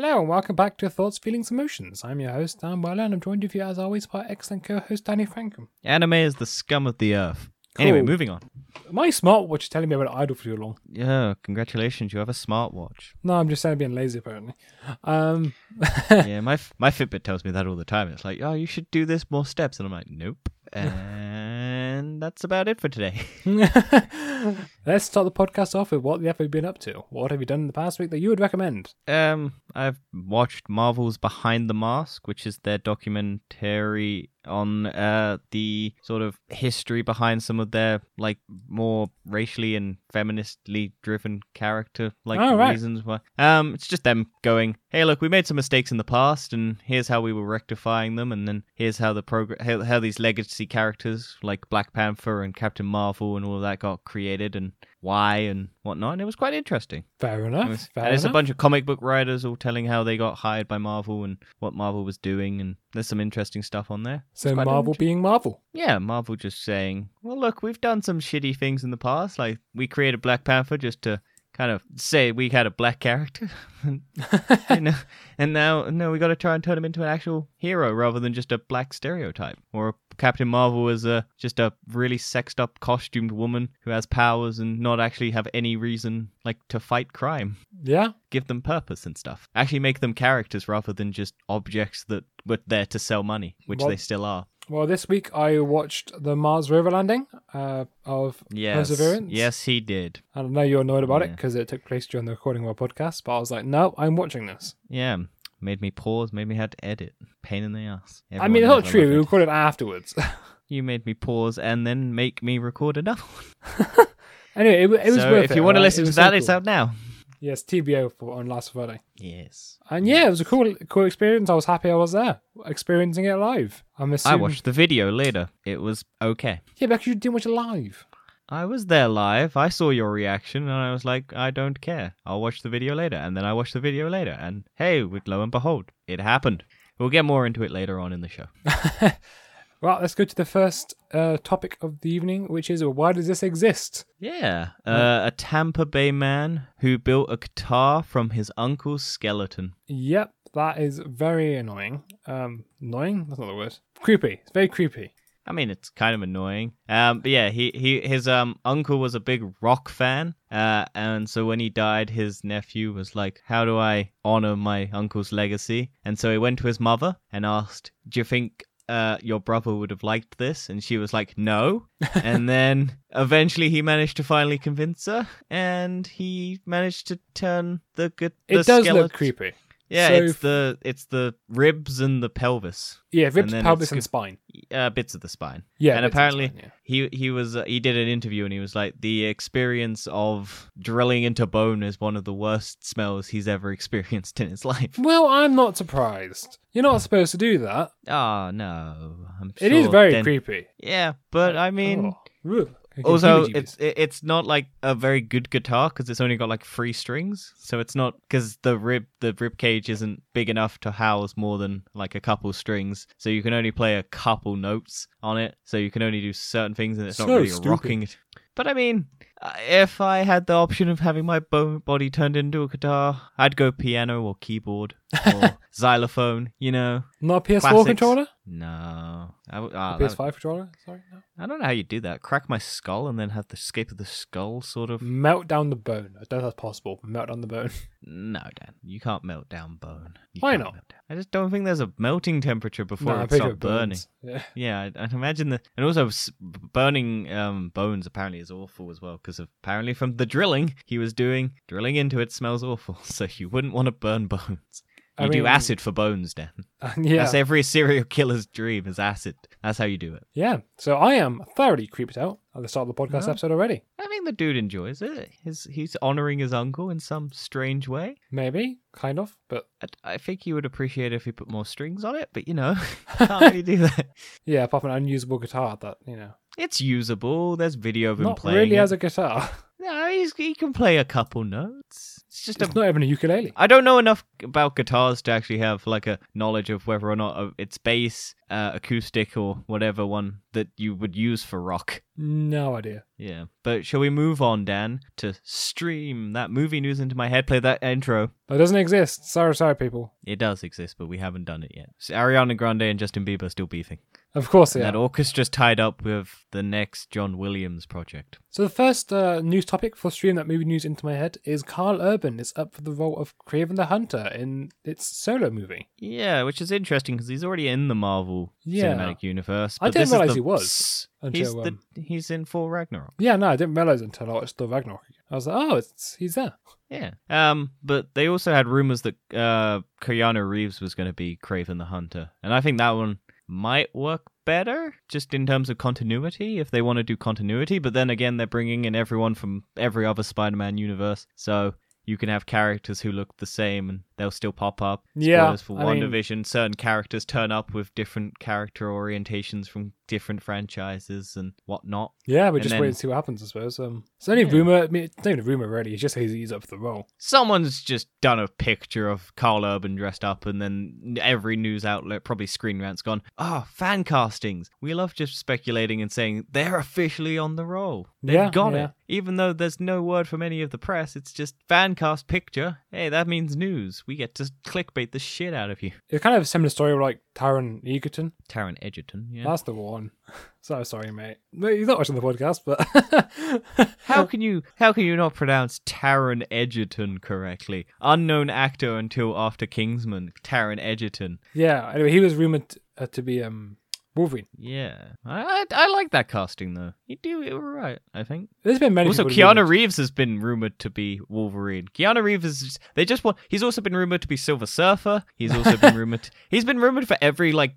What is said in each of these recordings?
Hello and welcome back to Thoughts, Feelings, Emotions. I'm your host, Dan Weller, and I'm joined with you as always by excellent co-host Danny Frankham. Anime is the scum of the earth. Anyway, moving on. My smartwatch is telling me about idle for too long. Yeah, congratulations, you have a smartwatch. No, I'm just saying being lazy apparently. Um, yeah, my my Fitbit tells me that all the time. It's like, oh, you should do this more steps, and I'm like, nope. And that's about it for today. let's start the podcast off with what the F have you been up to? What have you done in the past week that you would recommend? Um, I've watched Marvel's Behind the Mask, which is their documentary on uh the sort of history behind some of their like more racially and feministly driven character like Oh, right. reasons why. Um, it's just them going, "Hey, look, we made some mistakes in the past, and here's how we were rectifying them, and then here's how the progress, how, how these legacy characters like Black Panther and Captain Marvel and all of that got created, and why and whatnot." And it was quite interesting. Fair It enough. was- fair and it's a bunch of comic book writers all telling how they got hired by Marvel and what Marvel was doing, and there's some interesting stuff on there. so Marvel being Marvel. Yeah, Marvel just saying, well, look, we've done some shitty things in the past. Like, we created Black Panther just to kind of say we had a black character. you know, uh, and now, no, we got to try and turn him into an actual hero rather than just a black stereotype. Or Captain Marvel is a just a really sexed up, costumed woman who has powers and not actually have any reason, like, to fight crime yeah. give them purpose and stuff. Actually make them characters rather than just objects that were there to sell money, which Well- they still are. Well, this week I watched the Mars rover landing uh, of Yes. Perseverance. Yes, he did. And I know you're annoyed about it because it took place during the recording of our podcast, but I was like, no, I'm watching this. Yeah. Made me pause, made me had to edit. Pain in the ass. I mean, it's not true. We recorded afterwards. You made me pause and then make me record another one. anyway, it, it was so worth if it, you want to listen to that, so it's out now. Yes, TBO for on last Friday. Yes. And yeah, it was a cool, cool experience. I was happy I was there, experiencing it live. I'm I watched the video later. It was okay. Yeah, because you didn't watch it live. I was there live. I saw your reaction and I was like, I don't care. I'll watch the video later. And then I watched the video later. And hey, with lo and behold, it happened. We'll get more into it later on in the show. Well, let's go to the first uh, topic of the evening, which is why does this exist? Yeah. Uh, a Tampa Bay man who built a guitar from his uncle's skeleton. Yep, that is very annoying. Um, annoying? That's not the word. Creepy. It's very creepy. I mean, it's kind of annoying. Um, but yeah, he, he his um uncle was a big rock fan. Uh, and so when he died, his nephew was like, "How do I honor my uncle's legacy?" And so he went to his mother and asked, "Do you think uh your brother would have liked this?" And she was like, "No." and then eventually he managed to finally convince her, and he managed to turn the good. It does skeleton- look creepy. Yeah, So it's if- the it's the ribs and the pelvis, Yeah, ribs, then pelvis, and spine. uh, bits of the spine Yeah, and apparently spine, he he was uh, he did an interview and he was like the experience of drilling into bone is one of the worst smells he's ever experienced in his life. Well, I'm not surprised. You're not supposed to do that. Oh no, I'm It is sure very then- creepy. Yeah, but I mean, Oh, Also heebie-jeebies. it's it- it's not like a very good guitar because it's only got like three strings, so it's not because the rib the rib cage isn't big enough to house more than like a couple strings, so you can only play a couple notes on it, so you can only do certain things, and it's not So really stupid. rocking it. But I mean, uh, if I had the option of having my bo- body turned into a guitar, I'd go piano or keyboard or xylophone. You know, not a PS4 classics. controller. no, I, w- ah, A PS5 controller. Sorry. No. I don't know how you do that. Crack my skull and then have the escape of the skull sort of. Melt down the bone. I don't know if that's possible. Melt down the bone. No, Dan, you can't melt down bone. You Why not? I just don't think there's a melting temperature before no, it stops burning. Yeah. Yeah, I'd, I'd imagine that, and also burning um, bones apparently is awful as well because apparently from the drilling he was doing, drilling into it smells awful. So you wouldn't want to burn bones. I You do mean- acid for bones, Dan. yeah. That's every serial killer's dream is acid. That's how you do it. Yeah. So I am thoroughly creeped out at the start of the podcast Yeah. episode already. I think the dude enjoys it. He's he's honoring his uncle in some strange way. Maybe, kind of, but I, I think he would appreciate it if he put more strings on it, but you know, can't really do that. yeah, apart from an unusable guitar that you know. it's usable. There's video of him Not playing. really it. as a guitar. No, he's, he can play a couple notes. It's just a It's not even a ukulele. I don't know enough about guitars to actually have like a knowledge of whether or not uh, it's bass, uh, acoustic, or whatever one that you would use for rock. No idea. Yeah, but shall we move on, Dan, to stream that movie news into my head? Play that intro. It doesn't exist. Sorry, sorry, people. It does exist, but we haven't done it yet. So Ariana Grande and Justin Bieber are still beefing. Of course they That are. orchestra's tied up with the next John Williams project. So the first uh, news topic for stream that movie news into my head is Karl Urban is up for the role of Kraven the Hunter in its solo movie. Yeah, which is interesting because he's already in the Marvel Yeah. Cinematic Universe. I didn't realize the- he was He's until, the um, he's in full Ragnarok. Yeah, no, I didn't realize until I watched the Ragnarok. I was like, oh, it's he's there. Yeah. Um, but they also had rumors that uh Keanu Reeves was going to be Kraven the Hunter, and I think that one might work better just in terms of continuity if they want to do continuity. But then again, they're bringing in everyone from every other Spider-Man universe, so you can have characters who look the same and they'll still pop up. Yeah, Spoilers for I mean-. Certain characters turn up with different character orientations from different franchises and whatnot. Yeah, we And just then- wait and see what happens, I suppose. Um, it's only Yeah. rumor. I mean, it's not even a rumor, really. It's just he's, he's up for the role. Someone's just done a picture of Karl Urban dressed up, and then every news outlet, probably Screen Rant's gone, oh, fan castings. We love just speculating and saying they're officially on the roll. They've Yeah, got yeah. it. Even though there's no word from any of the press, it's just fan cast picture. Hey, that means news. We get to clickbait the shit out of you. It's kind of a similar story like Taron Egerton. Taron Egerton, yeah. That's the one. So sorry, mate. He's not watching the podcast, but How can you how can you not pronounce Taron Egerton correctly? Unknown actor until after Kingsman, Taron Egerton. yeah. Anyway, he was rumored uh, to be um Wolverine. Yeah, I, I I like that casting though. You do it right, I think. There's been many. also, Keanu Reeves has been rumored to be Wolverine. Keanu Reeves is just, they just want. He's also been rumored to be Silver Surfer. He's also been rumored. He's been rumored for every like.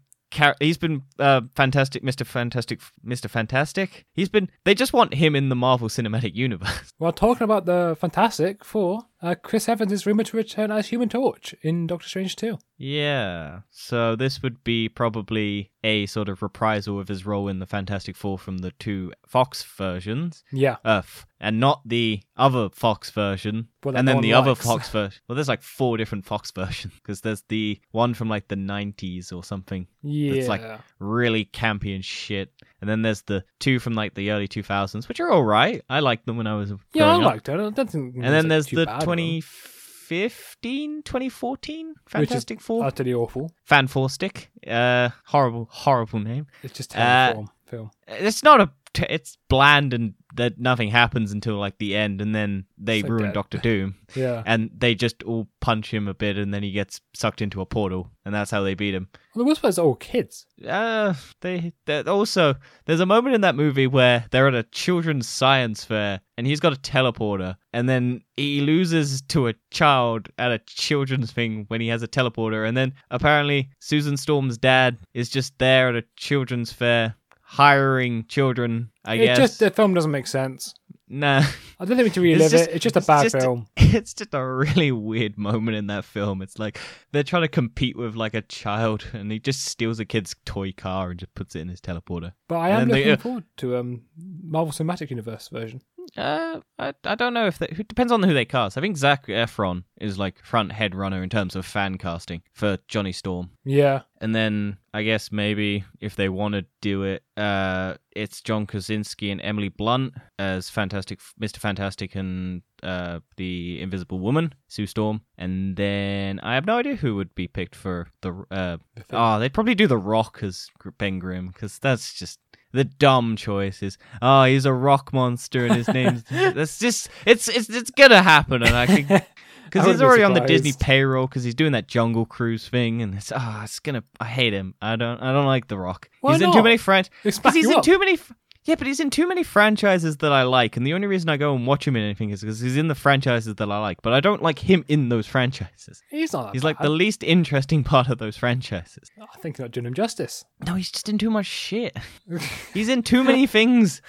He's been uh, fantastic, Mister Fantastic, Mister Fantastic. He's been. They just want him in the Marvel Cinematic Universe. Well, talking about the Fantastic Four, uh, Chris Evans is rumored to return as Human Torch in Doctor Strange 2. Yeah. So this would be probably a sort of reprisal of his role in the Fantastic Four from the two Fox versions. Yeah. uh, and not the other Fox version, Well, and then the other. Fox version. Well, there's like four different Fox versions because there's the one from like the 90s or something, Yeah. It's like- really campy and shit, and then there's the two from like the early 2000s, which are all right. I liked them when I was yeah, I up. liked it. I don't think. And then there's the 2015, 2014 Fantastic Four utterly awful. Fan Four Stick. Uh, horrible, horrible name. It's just Uh, terrible form film. It's not a. T- it's bland and that nothing happens until like the end, and then they like ruin. Doctor Doom, Yeah. and they just all punch him a bit, and then he gets sucked into a portal, and that's how they beat him. Well, the worst part is all kids. Uh, they they- also there's a moment in that movie where they're at a children's science fair, and he's got a teleporter, and then he loses to a child at a children's thing when he has a teleporter, and then apparently Susan Storm's dad is just there at a children's fair hiring children. I it guess. just the film doesn't make sense. Nah. I don't think we need to relive just- it. It's just a it's bad just- film. It's just a really weird moment in that film. It's like they're trying to compete with like a child, and he just steals a kid's toy car and just puts it in his teleporter. But I and am then they- looking uh, forward to um Marvel Cinematic Universe version. Uh, I, I don't know if they, it depends on who they cast. I think Zac Efron is like front head runner in terms of fan casting for Johnny Storm. Yeah. And then I guess maybe if they want to do it, uh, it's John Krasinski and Emily Blunt as Fantastic, Mr. Fantastic, and uh, the Invisible Woman, Sue Storm. And then I have no idea who would be picked for the. Uh, The oh, they'd probably do the Rock as Ben Grimm because that's just the dumb choices. Oh, he's a rock monster and his name's. that's just it's it's it's gonna happen, and I I because he's be already on the Disney payroll because he's doing that Jungle Cruise thing, and it's ah, it's gonna. I hate him. I don't. I don't like The Rock. Why he's in too many. It's Because he's in up. too many. Yeah, but he's in too many franchises that I like, and the only reason I go and watch him in anything is because he's in the franchises that I like. But I don't like him in those franchises. He's not. That He's like the least interesting part of those franchises. Oh, I think you're not doing him justice. No, he's just in too much shit. He's in too many things.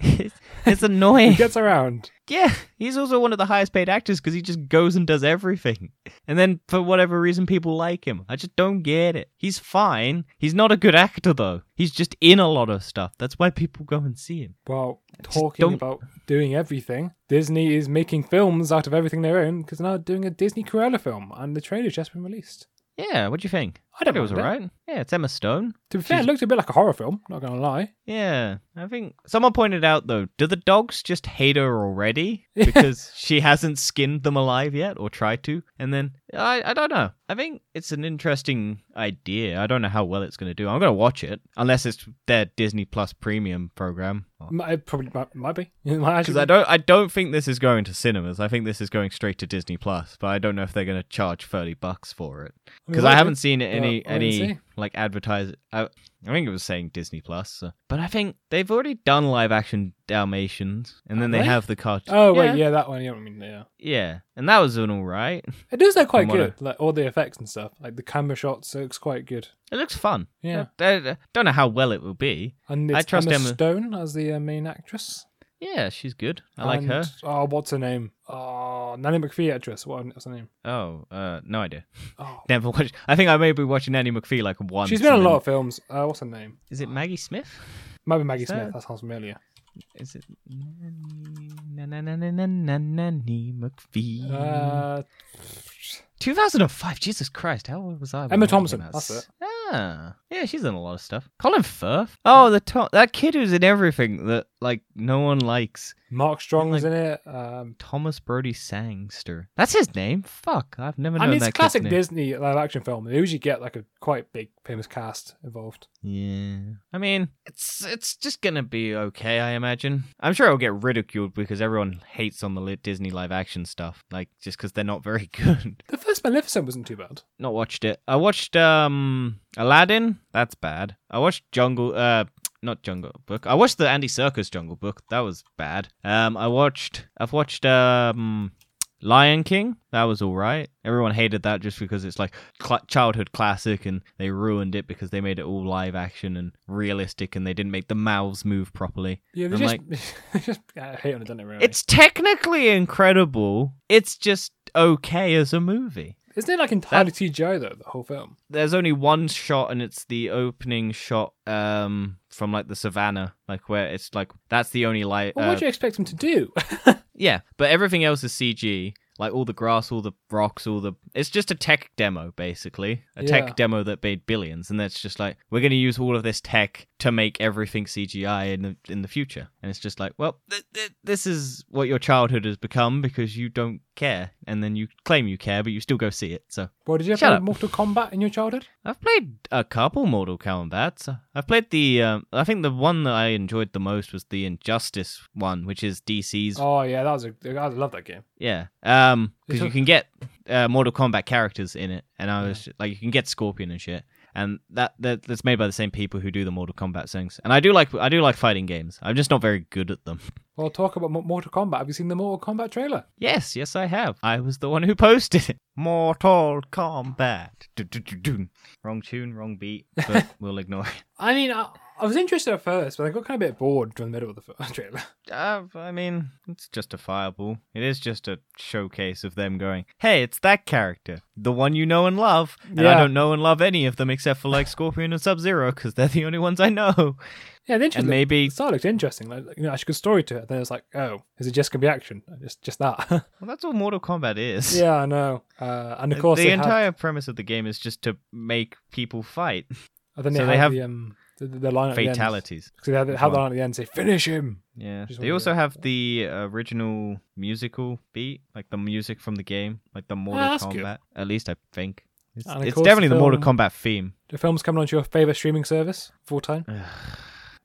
it's, it's annoying. He gets around. Yeah, he's also one of the highest paid actors because he just goes and does everything. And then for whatever reason, people like him. I just don't get it. He's fine. He's not a good actor though. He's just in a lot of stuff. That's why people go and see him. Well, talking about doing everything, Disney is making films out of everything they own because they're now doing a Disney Cruella film, and the trailer's just been released. Yeah, what do you think? I don't think it was it. alright. Yeah, it's Emma Stone. To be fair, it looked a bit like a horror film. Not gonna lie. Yeah, I think someone pointed out though, do the dogs just hate her already because she hasn't skinned them alive yet or tried to? And then I I don't know. I think it's an interesting idea. I don't know how well it's going to do. I'm going to watch it unless it's their Disney Plus premium program. It probably might, might be. Because I don't, I don't think this is going to cinemas. I think this is going straight to Disney Plus. But I don't know if they're going to charge thirty bucks for it because I haven't seen it. wait and any like advertise. I, I think it was saying Disney Plus, so. but I think they've already done live action Dalmatians, and then they they? have the cartoon. Oh wait, yeah, that one. Yeah, I mean, yeah, yeah, and that was an all right. it does look quite From what I- good. Like all the effects and stuff, like the camera shots, it looks quite good. It looks fun. Yeah. I, I don't know how well it will be. And I trust Emma Emma- Stone as the uh, main actress. Yeah, she's good. I like And- her. Oh, what's her name? Oh, Nanny McPhee actress. What, what's her name? Oh, uh, no idea. Oh, Never watched. I think I may be watching Nanny McPhee like once. she's been in a and lot then- of films. Uh, what's her name? Is it Maggie Smith? Might be Maggie that- Smith. That sounds familiar. Is it Nanny McPhee? Uh, 2005. Jesus Christ, how old was I? when Emma that came Thompson, out? that's it. Ah, yeah, she's in a lot of stuff. Colin Firth. Oh, the to- that kid who's in everything that like no one likes. Mark Strong was like- in it. Um, Thomas Brodie-Sangster. That's his name. Fuck, I've never known I mean, it's a classic. Disney live action film. They usually get like a quite big famous cast involved. Yeah, I mean, it's it's just gonna be okay, I imagine. I'm sure it'll get ridiculed because everyone hates on the Disney live action stuff, like just because they're not very good. The first Maleficent wasn't too bad. not watched it. I watched um Aladdin. That's bad. I watched Jungle. Uh, not Jungle Book. I watched the Andy Serkis Jungle Book. That was bad. Um, I watched. I've watched um. Lion King, that was all right. Everyone hated that just because it's like cl- childhood classic, and they ruined it because they made it all live action and realistic, and they didn't make the mouths move properly. Yeah, they just, like- just I hate on it, don't they? Really? It's technically incredible. It's just okay as a movie. Isn't it like entirely CGI though? The whole film. there's only one shot and it's the opening shot um from like the savannah like where it's like that's the only light Well, uh, what do you expect them to do? yeah but everything else is cg like all the grass all the rocks all the it's just a tech demo basically a Yeah. tech demo that made billions and that's just like we're going to use all of this tech to make everything cgi in the in the future and it's just like well th- th- this is what your childhood has become because you don't care and then you claim you care but you still go see it so well, did you play up. Mortal Kombat in your childhood? I've played a couple Mortal Kombat. I've played the. Um, I think the one that I enjoyed the most was the Injustice one, which is DC's. Oh yeah, that was a. I love that game. Yeah. Um, because you can get uh, Mortal Kombat characters in it, and I was like, you can get Scorpion and shit, and that, that that's made by the same people who do the Mortal Kombat things. And I do like I do like fighting games. I'm just not very good at them. Well, talk about Mortal Kombat. Have you seen the Mortal Kombat trailer? Yes, yes, I have. I was the one who posted it. Mortal Kombat. Wrong tune, wrong beat, but we'll ignore it. I mean, I, I was interested at first, but I got kind of a bit bored during the middle of the trailer. Uh, I mean, it's justifiable. It is just a showcase of them going, hey, it's that character, the one you know and love. And I don't know and love any of them except for like Scorpion and Sub Zero because they're the only ones I know. Yeah, the interesting. And maybe, The looked interesting. Like, you know, actually good story to it. Then it's like, oh, is it just gonna be action? Just, just that. well, that's all Mortal Kombat is. yeah, I know. Uh, and of course, the they entire premise of the game is just to make people fight. and then so they, they have, have the um the, the line at the end. Fatalities. So they have, the- have the line at the end say, "Finish him." Yeah. Just They also have the original musical beat, like the music from the game, like the Mortal ah, good. Kombat. At least I think. It's, it's definitely the the Mortal film- Kombat theme. The film's coming onto your favorite streaming service full time.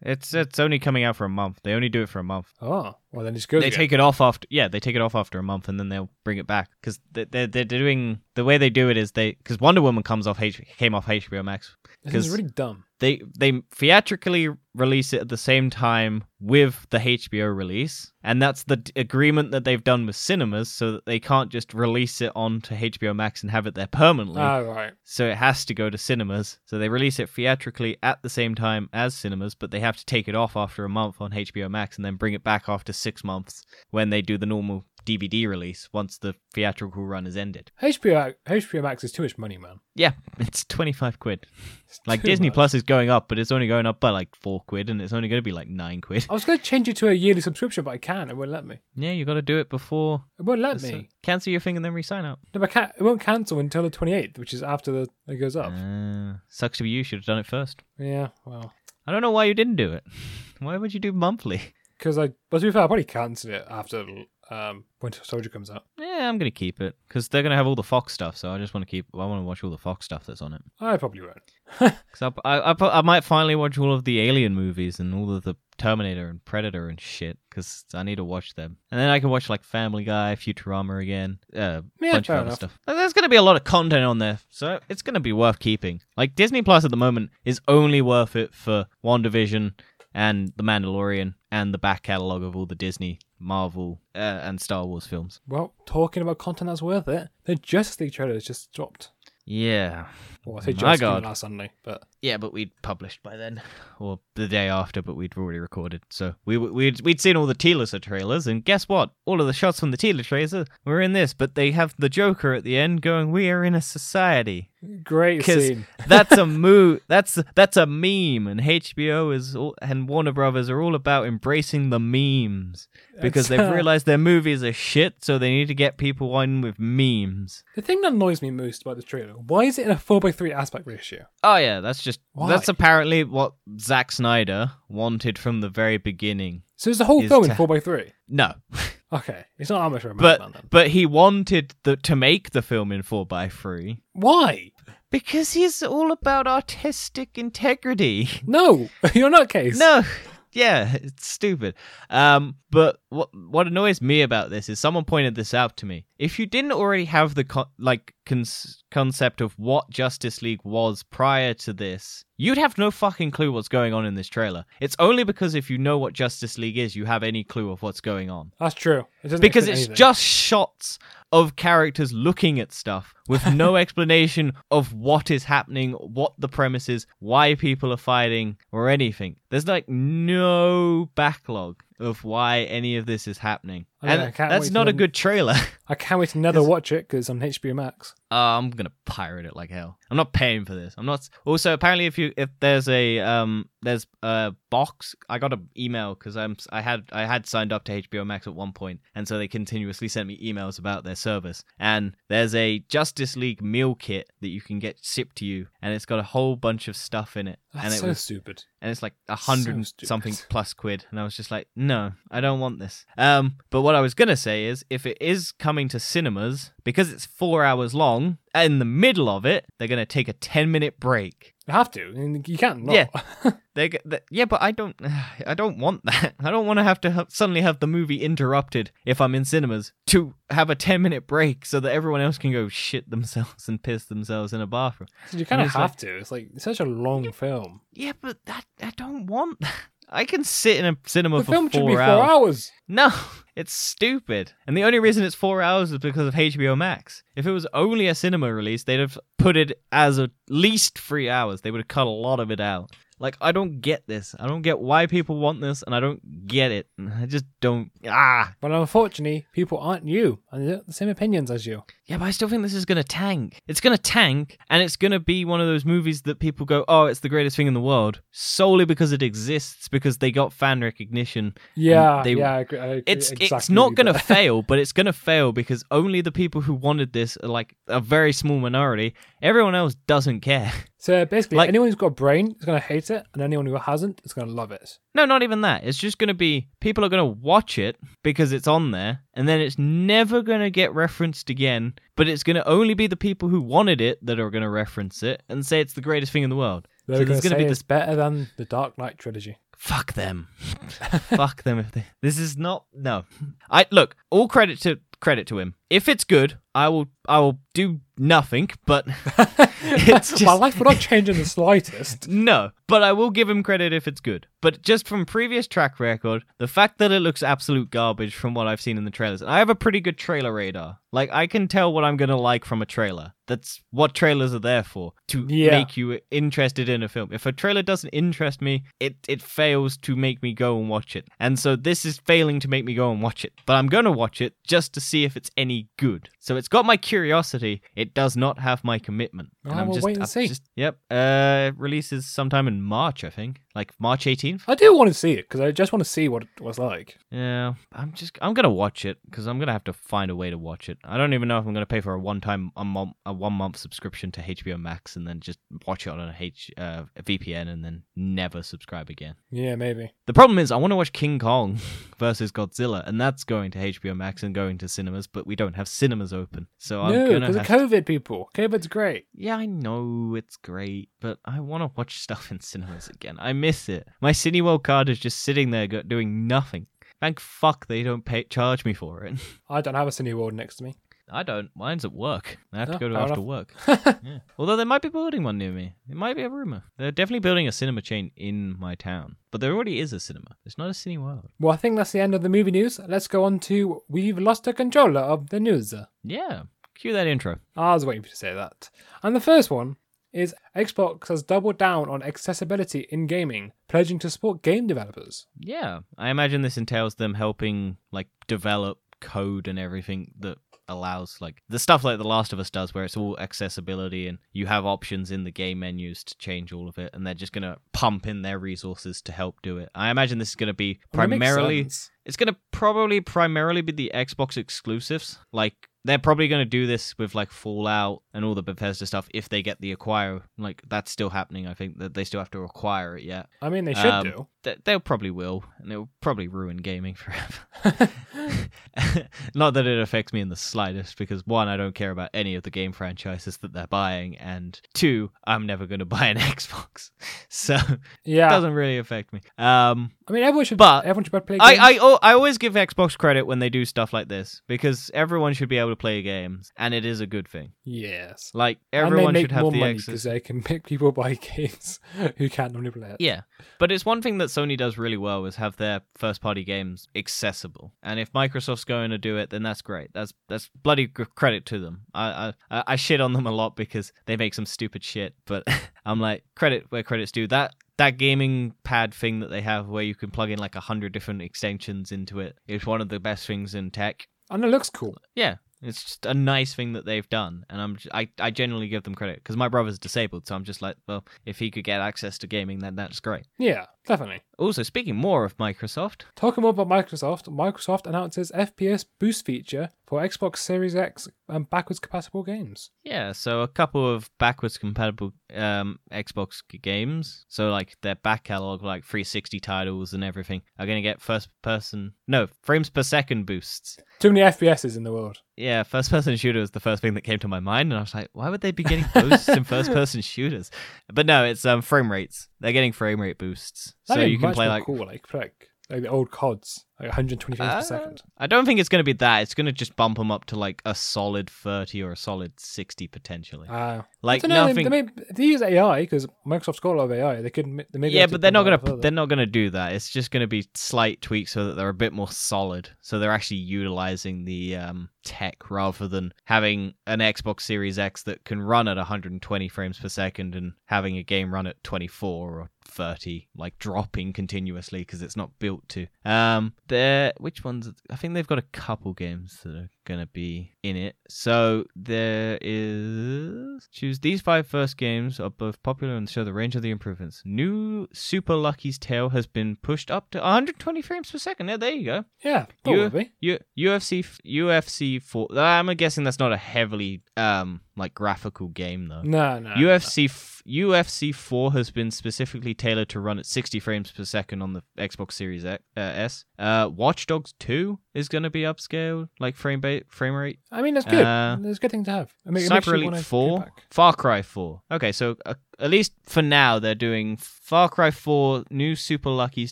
It's it's only coming out for a month. They only do it for a month. Oh, well then it's good. They take it off after yeah, they take it off after a month and then they'll bring it back because they they're, they're doing the way they do it is they because Wonder Woman comes off H, came off HBO Max This is really dumb. they they theatrically release it at the same time with the HBO release, and that's the d- agreement that they've done with cinemas, so that they can't just release it onto HBO Max and have it there permanently. Oh, right. so it has to go to cinemas. So they release it theatrically at the same time as cinemas, but they have to take it off after a month on HBO Max and then bring it back after six months when they do the normal DVD release once the theatrical run is ended. HBO, HBO Max is too much money, man. Yeah, it's twenty five quid. It's Like Disney much. Plus is going up, but it's only going up by like four quid, and it's only going to be like nine quid. I was going to change it to a yearly subscription, but I can't. It won't let me. Yeah, you got to do it before. It won't let me. cancel your thing and then re-sign up. No, but it won't cancel until the 28th, which is after the it goes up. Uh, sucks to be you. Should have done it first. Yeah, well. I don't know why you didn't do it. Why would you do monthly? Because I, but to be fair, I'll probably cancel it after um, Winter Soldier comes out. Yeah, I'm gonna keep it because they're gonna have all the Fox stuff. So I just want to keep. I want to watch all the Fox stuff that's on it. I probably won't. Because I, I, I, I might finally watch all of the Alien movies and all of the Terminator and Predator and shit. Because I need to watch them, and then I can watch like Family Guy, Futurama again, uh, Yeah, bunch of other enough. stuff. And There's gonna be a lot of content on there, so it's gonna be worth keeping. Like Disney Plus at the moment is only worth it for WandaVision and The Mandalorian and the back catalog of all the Disney, Marvel, uh, and Star Wars films. Well, talking about content that's worth it, the Justice League trailer has just dropped. Yeah, Well, I say My just last Sunday, but Yeah, but we'd published by then, or the day after, but we'd already recorded. So we we'd we'd seen all the Teaser trailers, and guess what? All of the shots from the Teaser trailer were in this, but they have the Joker at the end going, "We are in a society." Great scene. That's a moo. That's that's a meme, and HBO is all, and Warner Brothers are all about embracing the memes because they've uh, realized their movies are shit, so they need to get people on with memes. The thing that annoys me most about this trailer, why is it in a 4x3 aspect ratio? Oh yeah, that's just Why? that's apparently what Zack Snyder wanted from the very beginning. So is the whole Is film in 4x3? No, Okay, it's not that much of a but man but he wanted the, to make the film in four x three Why? because he's all about artistic integrity. No, you're not case. No, yeah, it's stupid. Um, but what what annoys me about this is someone pointed this out to me. If you didn't already have the co- like con- concept of what Justice League was prior to this, you'd have no fucking clue what's going on in this trailer. It's only because if you know what Justice League is, you have any clue of what's going on. That's true. It Because it's anything. just shots of characters looking at stuff with no explanation of what is happening, what the premise is, why people are fighting, or anything. There's like no backlog of why any of this is happening. I mean, I and that's not a good trailer. I can't wait to never watch it because on HBO Max. Uh, I'm gonna pirate it like hell. I'm not paying for this. I'm not. Also, apparently, if you if there's a um there's a box, I got an email because I'm I had I had signed up to HBO Max at one point, and so they continuously sent me emails about their service. And there's a Justice League meal kit that you can get shipped to you, and it's got a whole bunch of stuff in it, That's and it so was stupid. and it's like a hundred stupid. something plus quid and i was just like no i don't want this um but what i was gonna say is if it is coming to cinemas because it's four hours long in the middle of it they're gonna take a 10 minute break You have to. You can't not. Yeah. they, g- th- yeah but i don't i don't want that i don't want to have to suddenly have the movie interrupted if i'm in cinemas to have a 10 minute break so that everyone else can go shit themselves and piss themselves in a bathroom you kind of it's like- have to. It's like it's such a long film. yeah but that i don't want that I can sit in a cinema The for film four should be four hours. hours. No, it's stupid. And the only reason it's four hours is because of HBO Max. If it was only a cinema release, they'd have put it as at least three hours. They would have cut a lot of it out. Like, I don't get this. I don't get why people want this, and I don't get it. I just don't. Ah! But unfortunately, people aren't you, and they have the same opinions as you. Yeah, but I still think this is going to tank. It's going to tank, and it's going to be one of those movies that people go, oh, it's the greatest thing in the world, solely because it exists, because they got fan recognition, Yeah, they- yeah. I agree, I agree it's it's not gonna fail, but it's going to fail because only the people who wanted this are like a very small minority. Everyone else doesn't care. So basically, Like- anyone who's got a brain is going to hate it, and anyone who hasn't is going to love it. No, not even that. It's just going to be people are going to watch it because it's on there, and then it's never going to get referenced again. But it's going to only be the people who wanted it that are going to reference it and say it's the greatest thing in the world. They're so going to going say to be it's this. better than the Dark Knight trilogy. Fuck them. Fuck them if they. This is not no. I look. All credit to credit to him. If it's good, I will I will do nothing, but it's just My life would not change in the slightest. no, but I will give him credit if it's good. But just from previous track record, the fact that it looks absolute garbage from what I've seen in the trailers, I have a pretty good trailer radar. Like I can tell what I'm gonna like from a trailer. That's what trailers are there for to Yeah. make you interested in a film. If a trailer doesn't interest me, it it fails to make me go and watch it. And so this is failing to make me go and watch it. But I'm gonna watch it just to see if it's any good. So it's got my curiosity. Curiosity, it does not have my commitment. Oh, I'm we'll just, wait and I'm see. just- yep. Uh, releases sometime in March, I think, like March 18th. I do want to see it because I just want to see what it was like. Yeah, I'm just I'm gonna watch it because I'm gonna have to find a way to watch it. I don't even know if I'm gonna pay for a one time a, month a one month subscription to HBO Max and then just watch it on a H uh, a VPN and then never subscribe again. Yeah, maybe. The problem is I want to watch King Kong versus Godzilla, and that's going to HBO Max and going to cinemas, but we don't have cinemas open, so I'm no, gonna because of COVID, people. COVID's great. yeah, I know it's great, but I want to watch stuff in cinemas again. I miss it. My Cineworld card is just sitting there doing nothing. Thank fuck they don't pay charge me for it. I don't have a Cineworld next to me. I don't. Mine's at work. I have to Oh, go to after enough. work. yeah. Although they might be building one near me. It might be a rumor. They're definitely building a cinema chain in my town. But there already is a cinema. It's not a Cineworld. Well, I think that's the end of the movie news. Let's go on to We've Lost the Controller of the News. Yeah. Cue that intro. I was waiting for you to say that. And the first one is Xbox has doubled down on accessibility in gaming, pledging to support game developers. Yeah, I imagine this entails them helping like develop code and everything that allows like the stuff like The Last of Us does, where it's all accessibility and you have options in the game menus to change all of it, and they're just gonna pump in their resources to help do it. I imagine this is gonna be Well, that makes primarily it's gonna probably primarily be the Xbox exclusives. Like they're probably gonna do this with like Fallout and all the Bethesda stuff if they get the acquire. Like that's still happening. I think that they still have to acquire it yet. I mean, they should Um, do. Th- they'll probably will, and it'll probably ruin gaming forever. Not that it affects me in the slightest, because one, I don't care about any of the game franchises that they're buying, and two, I'm never going to buy an Xbox, so yeah, it doesn't really affect me. Um, I mean, everyone should, But everyone should play I, games. I, al- I always give Xbox credit when they do stuff like this because everyone should be able to play games, and it is a good thing. Yes. Like everyone should have more the money because they can make people buy games who can't normally play it. Yeah, but it's one thing that Sony does really well is have their first party games accessible. And if Microsoft's going to do it, then that's great. That's that's bloody credit to them. I I, I shit on them a lot because they make some stupid shit, but I'm like credit where credit's due. That that gaming pad thing that they have where you can plug in like a hundred different extensions into it is one of the best things in tech. And it looks cool. Yeah, it's just a nice thing that they've done, and I'm I I genuinely give them credit because my brother's disabled, so I'm just like, well, if he could get access to gaming, then that's great. Yeah, definitely. Also, speaking more of Microsoft, Talking more about Microsoft, Microsoft announces FPS boost feature for Xbox Series X and backwards compatible games. yeah, so a couple of backwards compatible um, Xbox g- games, so like their back catalog, like 360 titles and everything, are going to get first person, no, frames per second boosts. Too many FPSs in the world. Yeah, first person shooter was the first thing that came to my mind, and I was like, why would they be getting boosts in first person shooters? But no, it's um frame rates. They're getting frame rate boosts, That'd be you can play like cool, like like like the old CODs, like 120 frames Uh, per second. I don't think it's going to be that. It's going to just bump them up to like a solid 30 or a solid 60 potentially. Uh, like know, nothing. They, they, may, they use AI because Microsoft's got a lot of AI. They could they maybe yeah, but they're not up further. they're not gonna do that. It's just gonna be slight tweaks so that they're a bit more solid. So they're actually utilizing the um, tech rather than having an Xbox Series X that can run at 120 frames per second and having a game run at 24 or 30, like dropping continuously because it's not built to. Um, there, which ones? I think they've got a couple games that are gonna be in it. So there is choose these five first games are both popular and show the range of the improvements. New Super Lucky's Tale has been pushed up to 120 frames per second. Yeah, there you go. Yeah, probably. U- UFC UFC 4. I'm guessing that's not a heavily um like graphical game though. No, no. UFC f- UFC 4 has been specifically tailored to run at 60 frames per second on the Xbox Series X, uh, S. Uh, Watch Dogs 2 is going to be upscaled, like frame frame rate. I mean, that's good. Uh, it's a good thing to have. I mean, Sniper Elite 4. Far Cry 4. Okay, so a, at least for now, they're doing Far Cry 4, New Super Lucky's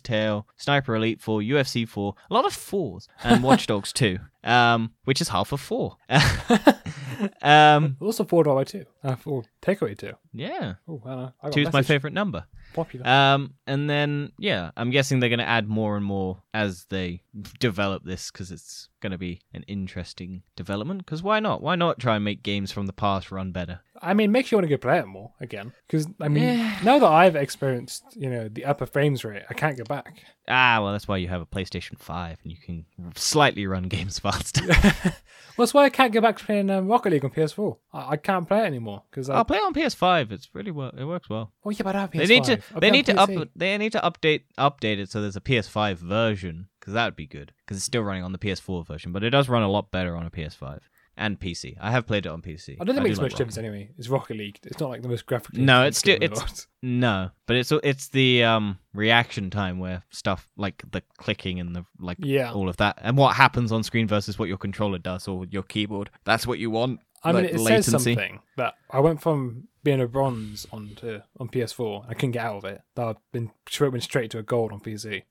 Tale, Sniper Elite 4, UFC 4, a lot of fours, and Watch Dogs 2, um, which is half of four. um, Also, four dollar two. Uh, four takeaway two. yeah, Oh, I know. I got my favorite number. Popular. Um, and then yeah, I'm guessing they're going to add more and more as they develop this because it's going to be an interesting development. Because why not? Why not try and make games from the past run better? I mean, makes you want to go play it more again. Because I mean, Yeah. now that I've experienced, you know, the upper frames rate, I can't go back. Ah, well, that's why you have a PlayStation Five and you can slightly run games faster. Well, that's why I can't go back to playing um, Rocket League on PS4. I, I can't play it anymore because I'll play it on PS5. It's really well. It works well. Oh yeah, but I have PS5. They need to. I'll They need to up. They need to update update it so there's a PS5 version because that would be good because it's still running on the PS4 version, but it does run a lot better on a PS5 and PC. I have played it on PC. I don't think it makes like much Rocket difference anyway. It's Rocket League. It's not like the most graphically. No, it's still- game in the it's-. No, but it's it's the um reaction time where stuff like the clicking and the like Yeah. all of that and what happens on screen versus what your controller does or your keyboard. That's what you want. I mean, like, it says something that I went from being a bronze on to on PS4. I couldn't get out of it. That I've been went straight to a gold on PC.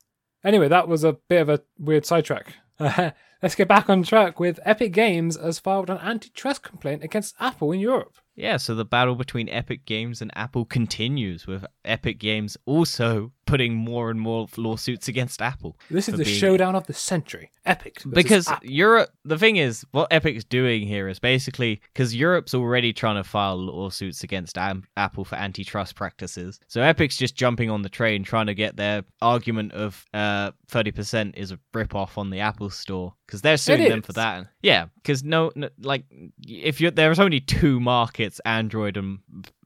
Anyway, that was a bit of a weird sidetrack. Let's get back on track with Epic Games has filed an antitrust complaint against Apple in Europe. Yeah, so the battle between Epic Games and Apple continues with Epic Games also putting more and more lawsuits against Apple. This is the being- showdown of the century. Epic because Apple. Europe the thing is what Epic's doing here is basically because Europe's already trying to file lawsuits against Am- Apple for antitrust practices. So Epic's just jumping on the train trying to get their argument of uh 30% is a rip off on the Apple store because they're suing them for that. Yeah, because no, no like if you're, there's only two markets, Android and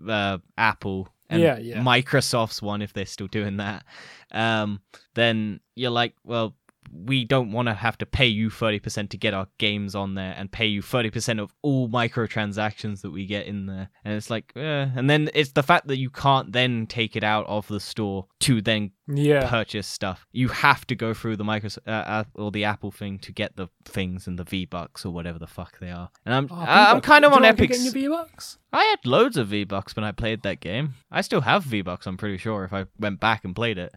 uh, Apple and Yeah, yeah. Microsoft's one if they're still doing that, um, then you're like, well, we don't want to have to pay you 30% to get our games on there and pay you 30% of all microtransactions that we get in there. And it's like, eh. and then it's the fact that you can't then take it out of the store to then yeah, purchase stuff. You have to go through the Microsoft uh, uh, or the Apple thing to get the things and the V Bucks or whatever the fuck they are. And I'm Oh, I'm kind of on Epic. Getting your V-Bucks? I had loads of V Bucks when I played that game. I still have V Bucks. I'm pretty sure if I went back and played it.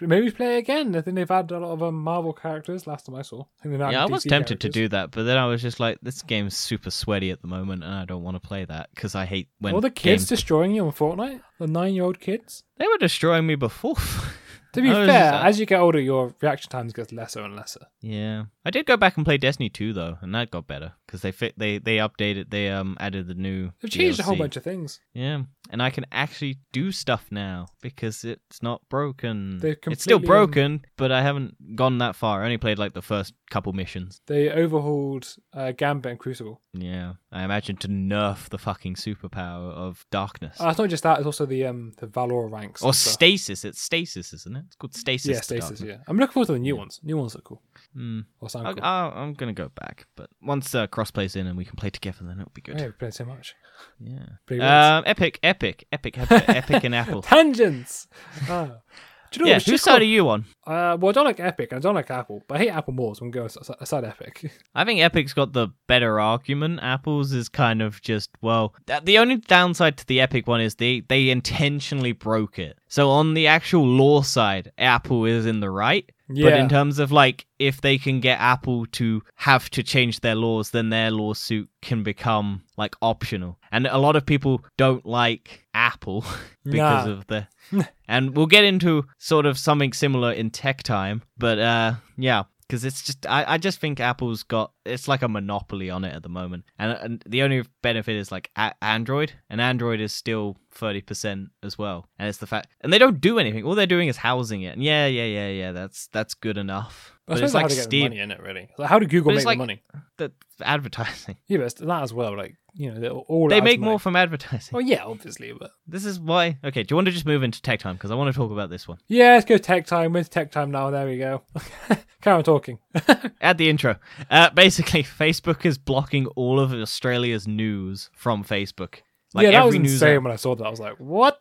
Maybe play it again. I think they've had a lot of um, Marvel characters. Last time I saw, I think Yeah, I was DC tempted to do that, but then I was just like, this game's super sweaty at the moment, and I don't want to play that because I hate when All the kids games- destroying you on Fortnite. The nine-year-old kids. they were destroying me before. To be I was fair, just- as you get older, your reaction times gets lesser and lesser. yeah, I did go back and play Destiny 2 though, and that got better because they fit they they updated they um added the new. They've changed a whole DLC. bunch of things. Yeah, and I can actually do stuff now because it's not broken. It's still broken, but I haven't gone that far. I only played like the first couple missions. They overhauled uh, Gambit and Crucible. Yeah, I imagine to nerf the fucking superpower of darkness. Uh, it's not just that; it's also the um the Valor ranks. or stasis. It's stasis, isn't it? It's called stasis. Yeah, stasis. Yeah, I'm looking forward to the new ones. New ones look cool. Mm. Or sound I, cool. I, I'm gonna go back, but once uh, crossplay's in and we can play together, then it'll be good. Yeah, we've played so much. Yeah. Um, epic, epic, epic, epic, epic, and Apple. Tangents. Ah. Do you know yeah. Whose side are you on? Uh, well, I don't like Epic and I don't like Apple, but I hate Apple more, so I'm going to go aside Epic. I think Epic's got the better argument. Apple's is kind of just well. th- The only downside to the Epic one is they they intentionally broke it. So on the actual law side, Apple is in the right. But in terms of like if they can get Apple to have to change their laws, then their lawsuit can become like optional. And a lot of people don't like Apple because Nah. of the and we'll get into sort of something similar in tech time, but uh yeah, because it's just I, I just think Apple's got it's like a monopoly on it at the moment, and and the only benefit is like a- Android, and Android is still thirty percent as well, and it's the fact, and they don't do anything. All they're doing is housing it, and yeah, yeah, yeah, yeah, that's that's good enough. But it's like Steam, in it, really. Like, how do Google make like- the money? the advertising. Yeah, but that as well. Like, you know, all They make money. more from advertising. Oh yeah, obviously, but This is why. Okay, do you want to just move into tech time because I want to talk about this one. yeah, let's go tech time. With tech time now. There we go. Carry on talking. Add the intro. Uh, basically, Facebook is blocking all of Australia's news from Facebook. Like yeah, that was every news insane app- when I saw that. I was like, what?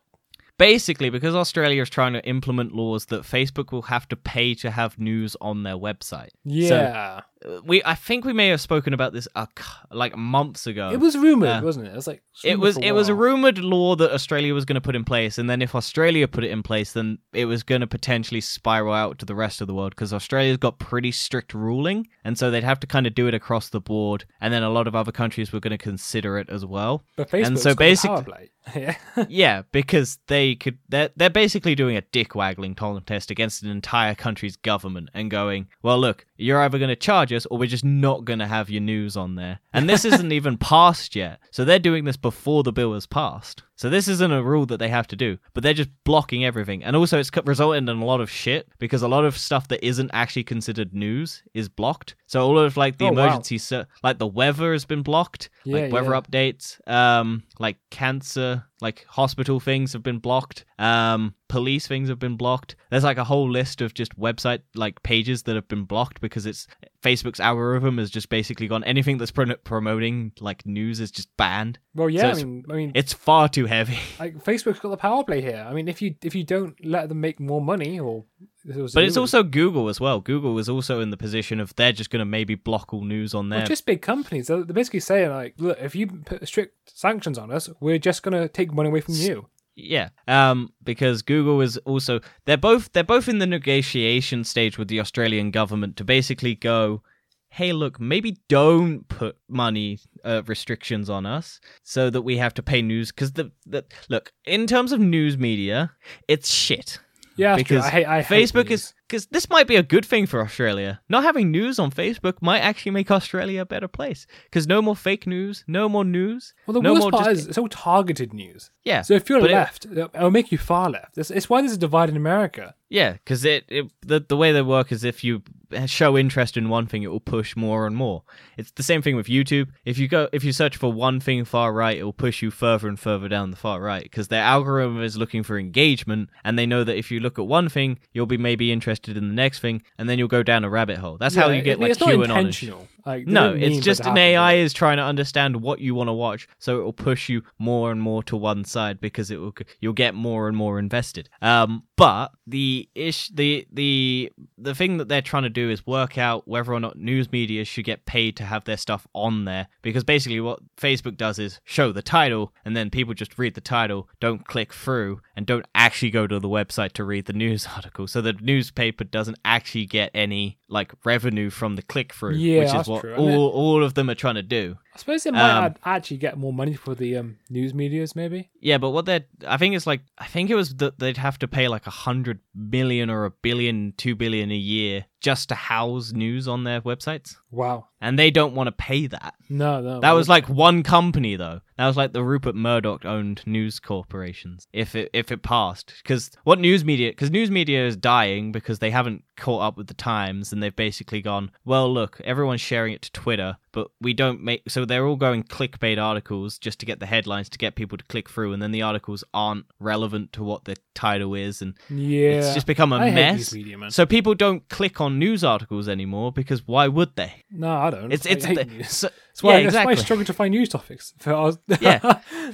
Basically, because Australia is trying to implement laws that Facebook will have to pay to have news on their website. Yeah. We I think we may have spoken about this uh, like months ago. It was rumored, Uh, wasn't it? It was like it was it was a rumored law that Australia was going to put in place, and then if Australia put it in place, then it was going to potentially spiral out to the rest of the world because Australia's got pretty strict ruling, and so they'd have to kind of do it across the board, and then a lot of other countries were going to consider it as well. But Facebook and so basically, yeah. yeah, because they could they're they're basically doing a dick waggling contest against an entire country's government and going, Well look, you're either gonna charge us or we're just not gonna have your news on there. And this isn't even passed yet. So they're doing this before the bill is passed. So this isn't a rule that they have to do, but they're just blocking everything. And also it's resulted in a lot of shit because a lot of stuff that isn't actually considered news is blocked. So all of like the Oh, wow. emergency ser- like the weather has been blocked, Yeah, like weather yeah. updates, um, like cancer, like hospital things have been blocked, um, police things have been blocked. There's like a whole list of just website like pages that have been blocked because it's Facebook's algorithm has just basically gone anything that's pro- promoting like news is just banned. Well, yeah. So I mean, I mean, It's far too heavy. like Facebook's got the power play here. I mean, if you if you don't let them make more money, or But it's also Google as well. Google is also in the position of they're just going to maybe block all news on there. Well, just big companies. They're, they're basically saying like, look, if you put strict sanctions on us, we're just gonna take money away from you. Yeah, um, because Google is also they're both they're both in the negotiation stage with the Australian government to basically go, hey, look, maybe don't put money uh, restrictions on us so that we have to pay news because the, the look in terms of news media, it's shit Yeah, because I. I Facebook is because this might be a good thing for Australia. Not having news on Facebook might actually make Australia a better place because no more fake news, no more news. Well, the no worst more part just- is it's all targeted news. yeah. So if you're but it- left, it'll make you far left. It's, it's why there's a divide in America. Yeah, because it, it the the way they work is if you show interest in one thing, it will push more and more. It's the same thing with YouTube. If you go if you search for one thing far right, it will push you further and further down the far right because their algorithm is looking for engagement, and they know that if you look at one thing, you'll be maybe interested in the next thing, and then you'll go down a rabbit hole. That's how you get like it's QAnon. intentional. Like, no, it's just an AI is trying to understand what you want to watch, so it will push you more and more to one side because it will you'll get more and more invested. Um, but the ish the the the thing that they're trying to do is work out whether or not news media should get paid to have their stuff on there because basically what Facebook does is show the title and then people just read the title, don't click through, and don't actually go to the website to read the news article. So the newspaper doesn't actually get any like revenue from the click through, Yeah, which is what true. All, all of them are trying to do. I suppose they might Um, actually get more money for the um, news medias, maybe. Yeah, but what they're I think it's like I think it was that they'd have to pay like a hundred million or a billion, two billion a year just to house news on their websites. Wow. And they don't want to pay that. No, no. That was like one company though. That was like the Rupert Murdoch owned news corporations. If it if it passed, because what news media? Because news media is dying because they haven't caught up with the times, and they've basically gone. Well, look, everyone's sharing it to Twitter, but we don't make. So they're all going clickbait articles just to get the headlines to get people to click through, and then the articles aren't relevant to what the title is, and yeah. it's just become a I mess. media. So people don't click on news articles anymore because why would they? no, I don't. It's it's the- so- That's why, yeah, that's why I exactly. struggle to find news topics. Yeah.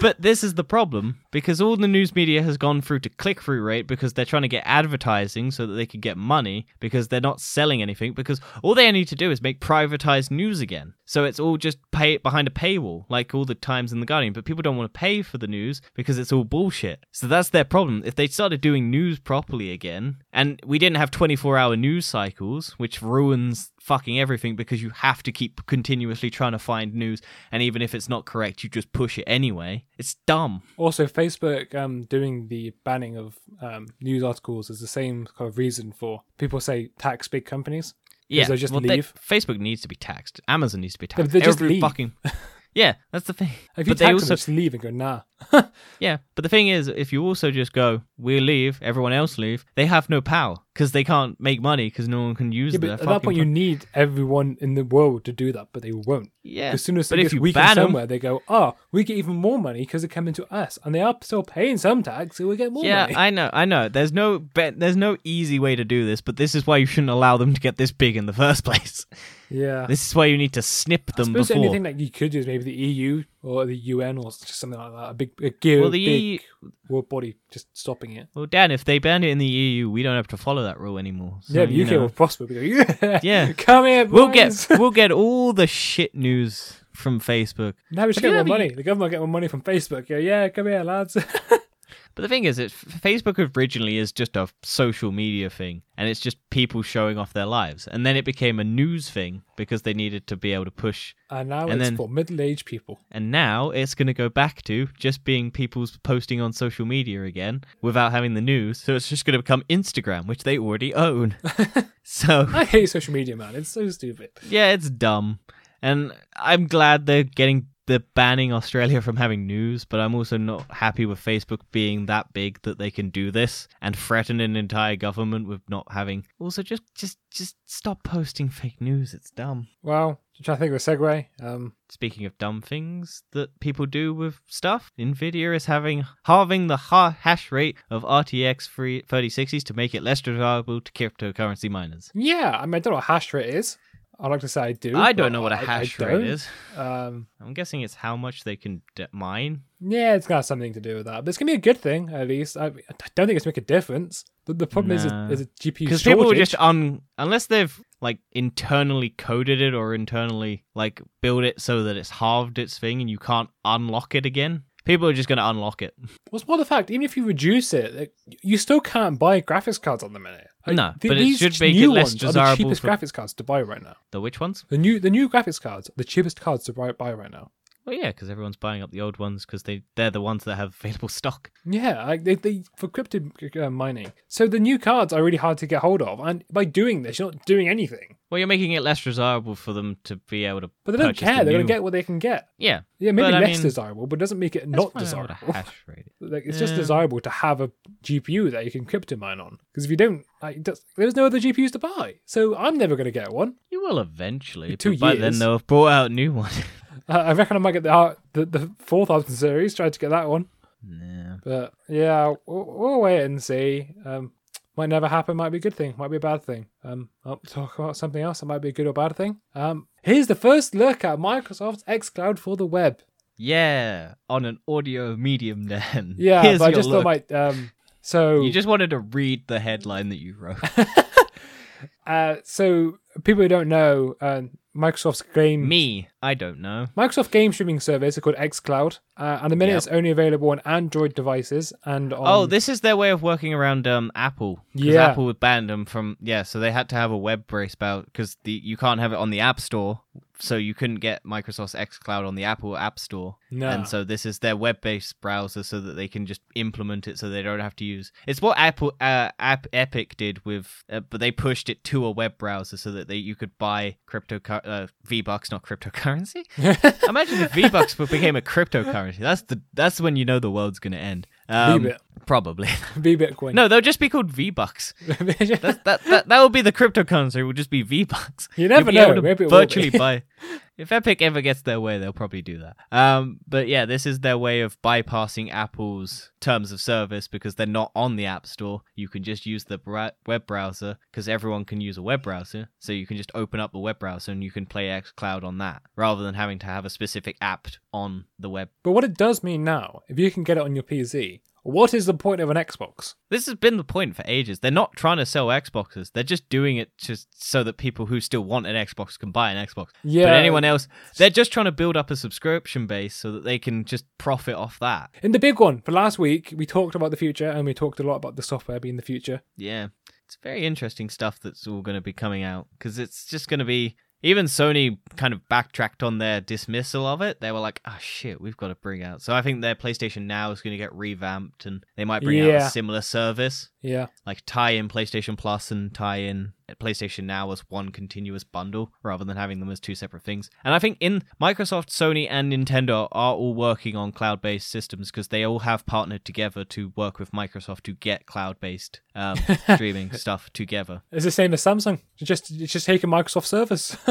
But this is the problem because all the news media has gone through to click through rate because they're trying to get advertising so that they can get money because they're not selling anything because all they need to do is make privatized news again. So it's all just pay behind a paywall like all the Times and the Guardian, but people don't want to pay for the news because it's all bullshit. So that's their problem. If they started doing news properly again and we didn't have 24-hour news cycles, which ruins fucking everything because you have to keep continuously trying to find news and even if it's not correct you just push it anyway it's dumb Also, Facebook um, doing the banning of um, news articles is the same kind of reason for people say tax big companies. Yeah they just well, they- leave. facebook needs to be taxed amazon needs to be They- taxed they just Every leave. fucking yeah that's the thing If you but they tax also them, just leave and go nah. yeah but the thing is if you also just go we leave everyone else leave they have no power because they can't make money because no one can use Yeah, their but at that point, you need everyone in the world to do that, but they won't. yeah As soon as but they if get you weakened ban 'em- somewhere, they go, "Oh, we get even more money because they're coming to us, and they are still paying some tax, so we get more yeah, money." I know, I know. There's no be- there's no easy way to do this, but this is why you shouldn't allow them to get this big in the first place. yeah. This is why you need to snip I them suppose before. only that you could do is maybe the EU or the UN or something like that. A big, a gear, Well, the big EU world body just stopping it. Well, Dan, if they ban it in the EU, we don't have to follow that rule anymore. So, yeah, the UK know, will prosper. We go, yeah, Yeah. come here, boys. we'll get we'll get all the shit news from Facebook. now we should But get more money. The government get more money from Facebook. Go, yeah, come here, lads. But the thing is, it Facebook originally is just a social media thing, and it's just people showing off their lives. And then it became a news thing because they needed to be able to push. and now And it's then- for middle-aged people. And now it's going to go back to just being people's posting on social media again without having the news. So it's just going to become Instagram, which they already own. so I hate social media, man. It's so stupid. yeah, it's dumb. And I'm glad they're getting they're banning Australia from having news, but I'm also not happy with Facebook being that big that they can do this and threaten an entire government with not having. Also, just just just stop posting fake news. It's dumb. Well, trying to think of a segue. Um, Speaking of dumb things that people do with stuff, Nvidia is having halving the ha- hash rate of RTX 3 3060s to make it less desirable to cryptocurrency miners. yeah, I mean, I don't know what hash rate is. I'd like to say I do. I don't know what a hash rate don't. is. Um, I'm guessing it's how much they can d- mine. yeah, it's got something to do with that, but it's gonna be a good thing at least. I, I don't think it's make a difference. The, the problem is, Nah. is a GPU because shortage. people will just un unless they've like internally coded it or internally like build it so that it's halved its thing and you can't unlock it again. People are just going to unlock it. What's more the fact? Even if you reduce it, like, you still can't buy graphics cards on the minute. No, th- but it these should make it new less ones are the desirable cheapest for- graphics cards to buy right now. The which ones? The new the new graphics cards, are the cheapest cards to buy, buy right now. Well, yeah, because everyone's buying up the old ones because they they're the ones that have available stock. Yeah, like they, they for crypto uh, mining. So the new cards are really hard to get hold of, and by doing this, you're not doing anything. Well, you're making it less desirable for them to be able to. But they don't care. the They're new- going to get what they can get. Yeah, Yeah, maybe But, I less mean, desirable, but it doesn't make it not why I know what a desirable. hash rate. Like it's just desirable to have a GPU that you can crypto mine on. Because if you don't, like, does- there's no other GPUs to buy. So I'm never going to get one. You will eventually. In two but by then they'll have brought out a new one. Uh, I reckon I might get the uh, the, the four thousand series. Tried to get that one, yeah. but yeah, we'll, we'll wait and see. Um, might never happen. Might be a good thing. Might be a bad thing. Um, I'll talk about something else. That might be a good or bad thing. Um, here's the first look at Microsoft's xCloud for the web. Yeah, on an audio medium then. Yeah, Here's but I just look. thought might. Um, so You just wanted to read the headline that you wrote. uh, so people who don't know, uh, Microsoft's game Me, I don't know. Microsoft game streaming service is called xCloud, uh, and the minute Yep. it's only available on Android devices and on. oh, this is their way of working around um Apple. Yeah. Apple would ban them from yeah, so they had to have a web brace about because the you can't have it on the App Store, so you couldn't get Microsoft's xCloud on the Apple App Store. no. And so this is their web-based browser, so that they can just implement it, so they don't have to use. It's what Apple uh, App Epic did with, uh, but they pushed it to a web browser so that they you could buy crypto uh, V Bucks, not cryptocurrency. Imagine if V Bucks became a cryptocurrency. That's the that's when you know the world's gonna end. Um. Probably. V Bitcoin. no, they'll just be called V Bucks. That, that that that will be the cryptocurrency. It will just be V Bucks. You never You'll be able know. to Maybe it will virtually buy. If Epic ever gets their way, they'll probably do that. Um, but yeah, this is their way of bypassing Apple's terms of service because they're not on the App Store. You can just use the bra- web browser because everyone can use a web browser. So you can just open up the web browser and you can play xCloud on that rather than having to have a specific app on the web. But what it does mean now, if you can get it on your PC, what is the point of an Xbox? This has been the point for ages. They're not trying to sell Xboxes. They're just doing it just so that people who still want an Xbox can buy an Xbox. Yeah. But anyone else, they're just trying to build up a subscription base so that they can just profit off that. In the big one for last week, we talked about the future and we talked a lot about the software being the future. Yeah. It's very interesting stuff that's all going to be coming out because it's just going to be. Even Sony kind of backtracked on their dismissal of it. They were like, "Oh shit, we've got to bring out." So I think their PlayStation Now is going to get revamped, and they might bring out a similar service. Yeah. like tie in PlayStation Plus and tie in PlayStation Now as one continuous bundle rather than having them as two separate things. And I think in Microsoft, Sony, and Nintendo are all working on cloud based systems because they all have partnered together to work with Microsoft to get cloud based um, streaming stuff together. It's the same as Samsung. It's just it's just taking Microsoft service.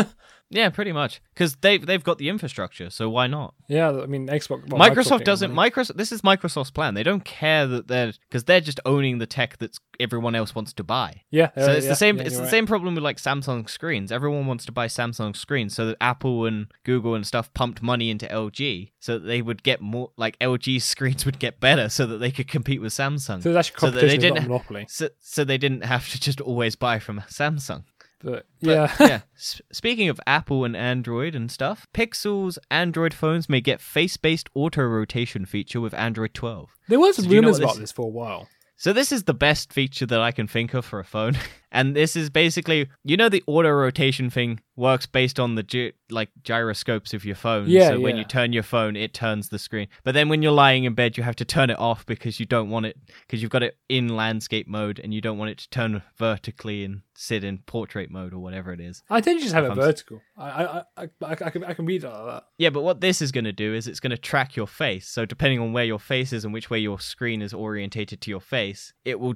Yeah, pretty much. Because they've they've got the infrastructure, so why not? Yeah, I mean Xbox. well, Microsoft doesn't. money. Microsoft. This is Microsoft's plan. They don't care that they're because they're just owning the tech that everyone else wants to buy. Yeah, So uh, it's yeah, the same. yeah, it's the right. same problem with like Samsung screens. Everyone wants to buy Samsung screens, so that Apple and Google and stuff pumped money into LG, so that they would get more. Like LG screens would get better, so that they could compete with Samsung. So there's actually so that they competition, it's not didn't- monopoly. So, so they didn't have to just always buy from Samsung. But But, yeah, yeah. S- speaking of Apple and Android and stuff, Pixel's Android phones may get face-based auto rotation feature with Android 12. there was So do you know rumors about this- this for a while. So this is the best feature that I can think of for a phone. And this is basically, you know, the auto rotation thing works based on the gy- like gyroscopes of your phone. Yeah, so when you turn your phone, it turns the screen. But then when you're lying in bed, you have to turn it off because you don't want it because you've got it in landscape mode and you don't want it to turn vertically and sit in portrait mode or whatever it is. I did just have it I'm- vertical. I I, I, I, I can I can read all that. Yeah, but what this is going to do is it's going to track your face. So depending on where your face is and which way your screen is orientated to your face, it will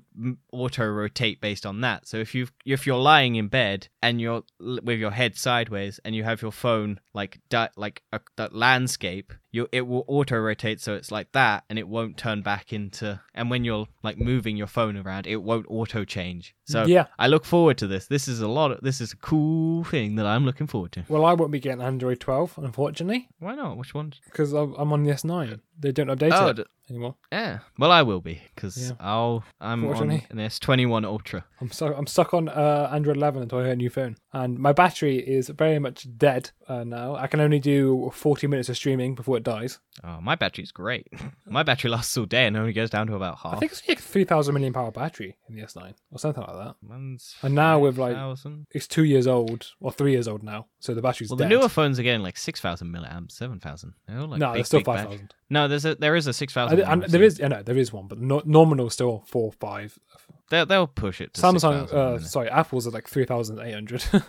auto rotate based on that. So if you if you're lying in bed and you're with your head sideways and you have your phone like di- like a, that landscape, you it will auto rotate so it's like that and it won't turn back into and when you're like moving your phone around, it won't auto change. So Yeah. I look forward to this. This is a lot of this is a cool thing that I'm looking forward to. Well, I won't be getting Android 12, unfortunately, Why not? Which one? because I'm on the S9. They don't update Oh, it d- anymore. Yeah, well, I will be because Yeah. I'll I'm on an S21 Ultra. I'm stuck. I'm stuck on uh, Android 11 until I get a new phone, and my battery is very much dead uh, now. I can only do 40 minutes of streaming before it dies. Oh, my battery's great. my battery lasts all day and only goes down to about half. I think it's like a 3,000 milliamp hour battery in the S9 or something like that. Mine's And now with like 5,000. it's two years old or three years old now, so the battery's well, dead. the newer phones are getting like six thousand milliamps, seven thousand. Like no, big, there's still 5,000. No, there's a there is a six thousand. And there is, yeah, no, there is one, but no, nominal still four, five. They'll, they'll push it. To Samsung, 6,000 uh, in a minute. sorry, Apple's are like 3,800.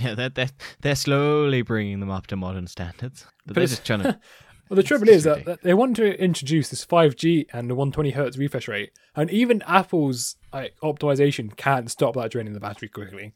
yeah, they're, they're they're slowly bringing them up to modern standards, but, But they're just trying to. Well, the trouble is that that they want to introduce this 5G and the 120 hertz refresh rate, and even Apple's like optimization can't stop that draining the battery quickly.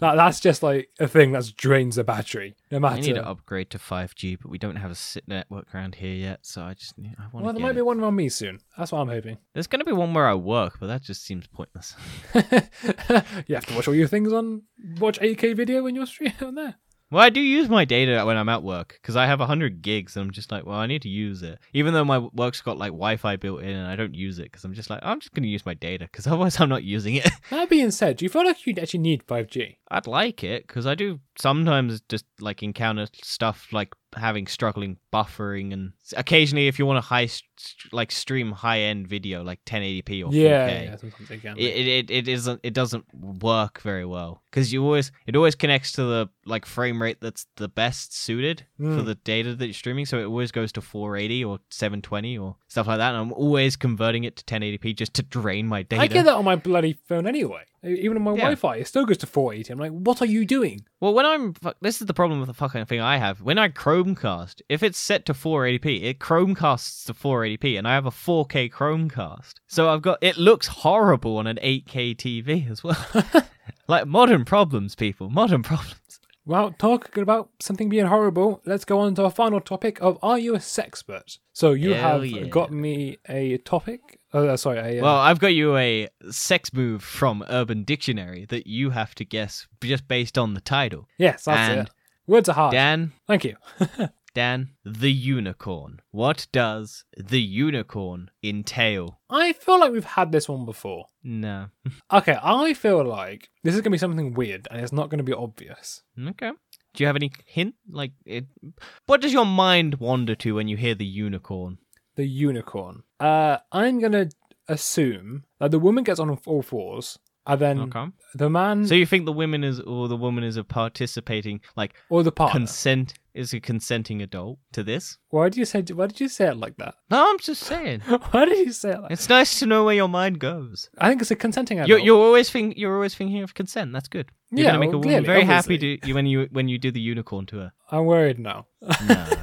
That that's just like a thing that drains the battery, no matter. I need to upgrade to 5G, but we don't have a SIT network around here yet, so I just need, I want well, there might be one around me soon. That's what I'm hoping. There's going to be one where I work, but that just seems pointless. you have to watch all your things on watch 8K video when you're streaming on there. Well, I do use my data when I'm at work because I have 100 gigs and I'm just like, well, I need to use it. Even though my work's got like Wi Fi built in and I don't use it because I'm just like, I'm just going to use my data because otherwise I'm not using it. That being said, do you feel like you'd actually need 5G? I'd like it because I do sometimes just like encounter stuff like having struggling buffering and occasionally if you want to high like stream high end video like 1080p or 4K. Yeah, yeah, sometimes they can. it, it, it, it isn't it doesn't work very well because you always it always connects to the like frame rate that's the best suited for Mm. the data that you're streaming so it always goes to 480 or 720 or stuff like that and i'm always converting it to 1080p just to drain my data I get that on my bloody phone anyway. Even on my Yeah. Wi-Fi, it still goes to 480. I'm like, what are you doing? well when i'm this is the problem with the fucking thing i have when i chromecast if it's set to 480p it chromecasts to 480p and i have a 4k chromecast so i've got it looks horrible on an 8k tv as well like modern problems people modern problems Well, talking about something being horrible, let's go on to our final topic of Are You a Sexpert? So you Hell have yeah. got me a topic. Uh, sorry, a, uh, Well, I've got you a sex move from Urban Dictionary that you have to guess just based on the title. yes, that's and it. Words are hard. Dan, Thank you. Dan, the unicorn. What does the unicorn entail? I feel like we've had this one before. No. Okay, I feel like this is going to be something weird and it's not going to be obvious. Okay. Do you have any hint? Like, it, what does your mind wander to when you hear the unicorn? The unicorn. Uh, I'm going to assume that the woman gets on all fours and then Okay. the man So you think the woman is, or the woman is a participating, like or the partner. consent, is a consenting adult to this? why did you say? Why did you say it like that? No, I'm just saying. Why did you say it like? It's nice to know where your mind goes. I think it's a consenting adult. You're, you're always think you're always thinking of consent. That's good. You're Yeah, gonna make a well, woman clearly, very happy to you when you when you do the unicorn to her. I'm worried now. Nah.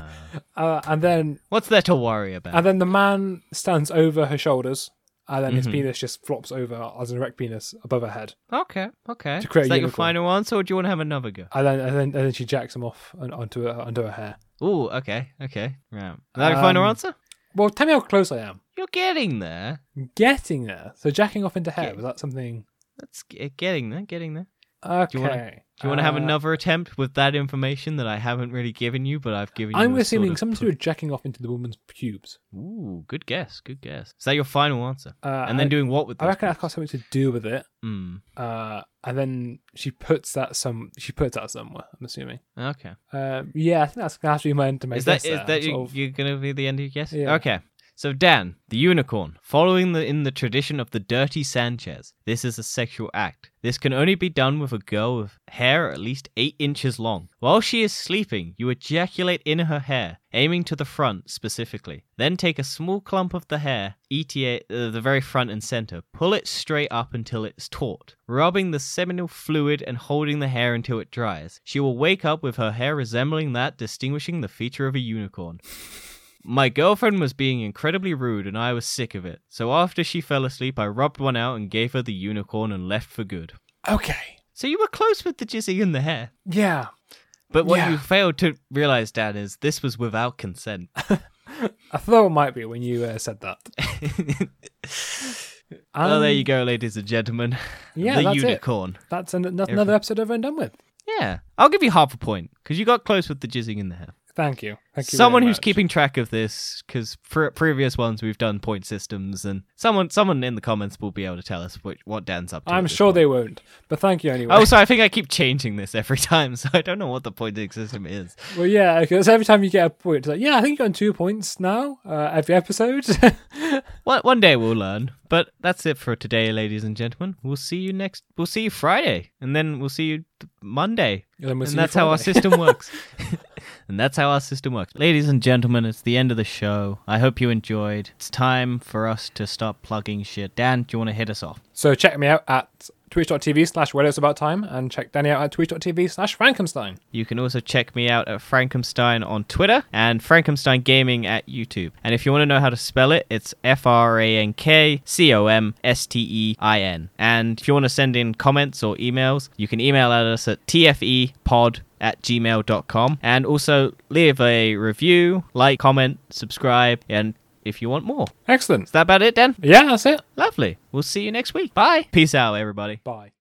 Uh, and then What's there to worry about? and then the man stands over her shoulders, and then his Mhm. penis just flops over as an erect penis above her head, Okay, okay. To create Is a that your final answer, or do you want to have another go? and then and then, and then she jacks him off on- onto her onto her hair. Oh, okay, okay. Right. Is that your final Um, answer? Well, tell me how close I am. You're getting there. Getting there. So jacking off into hair Yeah. was that something? That's getting there, getting there. Okay. Do you want to have Uh, another attempt with that information that I haven't really given you, but I've given you? I'm assuming sort of something to do with jacking off into the woman's pubes. Ooh, good guess, good guess. Is that your final answer? Uh, and then I, doing what with? I reckon that's got something to do with it. Hmm. Uh, and then she puts that some she puts that somewhere. I'm assuming. Okay. Um, yeah, I think that's gonna have to be my end to my Is that is that you, Sort of- you're gonna be the end of your guess? Yeah. Okay. So Dan, the unicorn, following the in the tradition of the dirty Sanchez, this is a sexual act. This can only be done with a girl with hair at least eight inches long. While she is sleeping, you ejaculate in her hair, aiming to the front specifically. Then take a small clump of the hair, ETA, uh, the very front and center, pull it straight up until it's taut, rubbing the seminal fluid and holding the hair until it dries. She will wake up with her hair resembling that distinguishing the feature of a unicorn. My girlfriend was being incredibly rude and I was sick of it. So after she fell asleep, I rubbed one out and gave her the unicorn and left for good. okay. So you were close with the jizzy in the hair. Yeah. But what Yeah. you failed to realize, Dan, is this was without consent. I thought it might be when you uh, said that. well, there Um, you go, ladies and gentlemen. Yeah, the that's it. unicorn. That's an, another episode over and done with. Yeah. I'll give you half a point because you got close with the jizzing in the hair. Thank you. Thank you. someone who's much. keeping track of this because for previous ones we've done point systems and someone someone in the comments will be able to tell us what, what dan's up to I'm sure point. they won't, but thank you anyway. also i think i keep changing this every time so i don't know what the pointing system is Well, yeah, because every time you get a point, it's like, yeah, I think you're on two points now uh, every episode. one, one day we'll learn but that's it for today ladies and gentlemen we'll see you next we'll see you friday and then we'll see you monday and we'll and that's how our system works and that's how our system works ladies and gentlemen it's the end of the show i hope you enjoyed it's time for us to stop plugging shit dan do you want to hit us off So check me out at twitch.tv slash when it's about time and check Danny out at twitch.tv slash Frankcomstein. You can also check me out at Frankcomstein on Twitter and Frankcomstein Gaming at YouTube. And if you want to know how to spell it, it's F R A N K C O M S T E I N. And if you want to send in comments or emails, you can email at us at tfepod at gmail.com. And also leave a review, like, comment, subscribe, and if you want more. Excellent. Is that about it, Dan? Yeah, that's it. Lovely. We'll see you next week. Bye. Peace out, everybody. Bye.